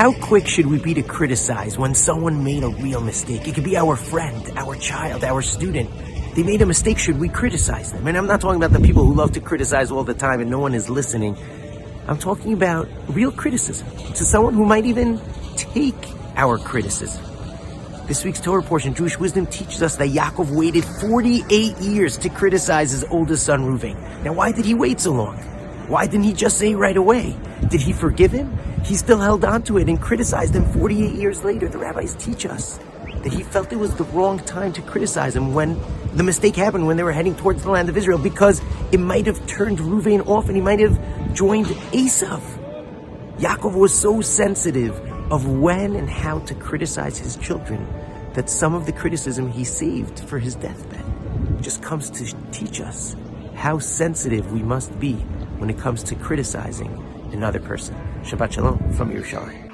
How quick should we be to criticize when someone made a real mistake? It could be our friend, our child, our student. They made a mistake, should we criticize them? And I'm not talking about the people who love to criticize all the time and no one is listening. I'm talking about real criticism to someone who might even take our criticism. This week's Torah portion, Jewish wisdom, teaches us that Yaakov waited 48 years to criticize his oldest son, Reuven. Now, why did he wait so long? Why didn't he just say right away? Did he forgive him? He still held on to it and criticized him 48 years later. The rabbis teach us that he felt it was the wrong time to criticize him when the mistake happened when they were heading towards the land of Israel because it might have turned Reuven off and he might have joined Esav. Yaakov was so sensitive of when and how to criticize his children that some of the criticism he saved for his deathbed just comes to teach us how sensitive we must be when it comes to criticizing another person. Shabbat Shalom from Yerushalayim.